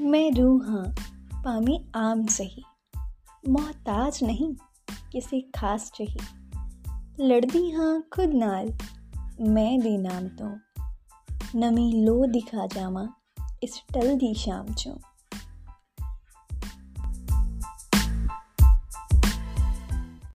मैं रूह हाँ पामी आम सही। मोहताज नहीं, किसी खास चाहिए लड़दी हाँ खुद नाल, मैं दे नाम तो। नमी लो दिखा जामा इस टल दी शाम चो।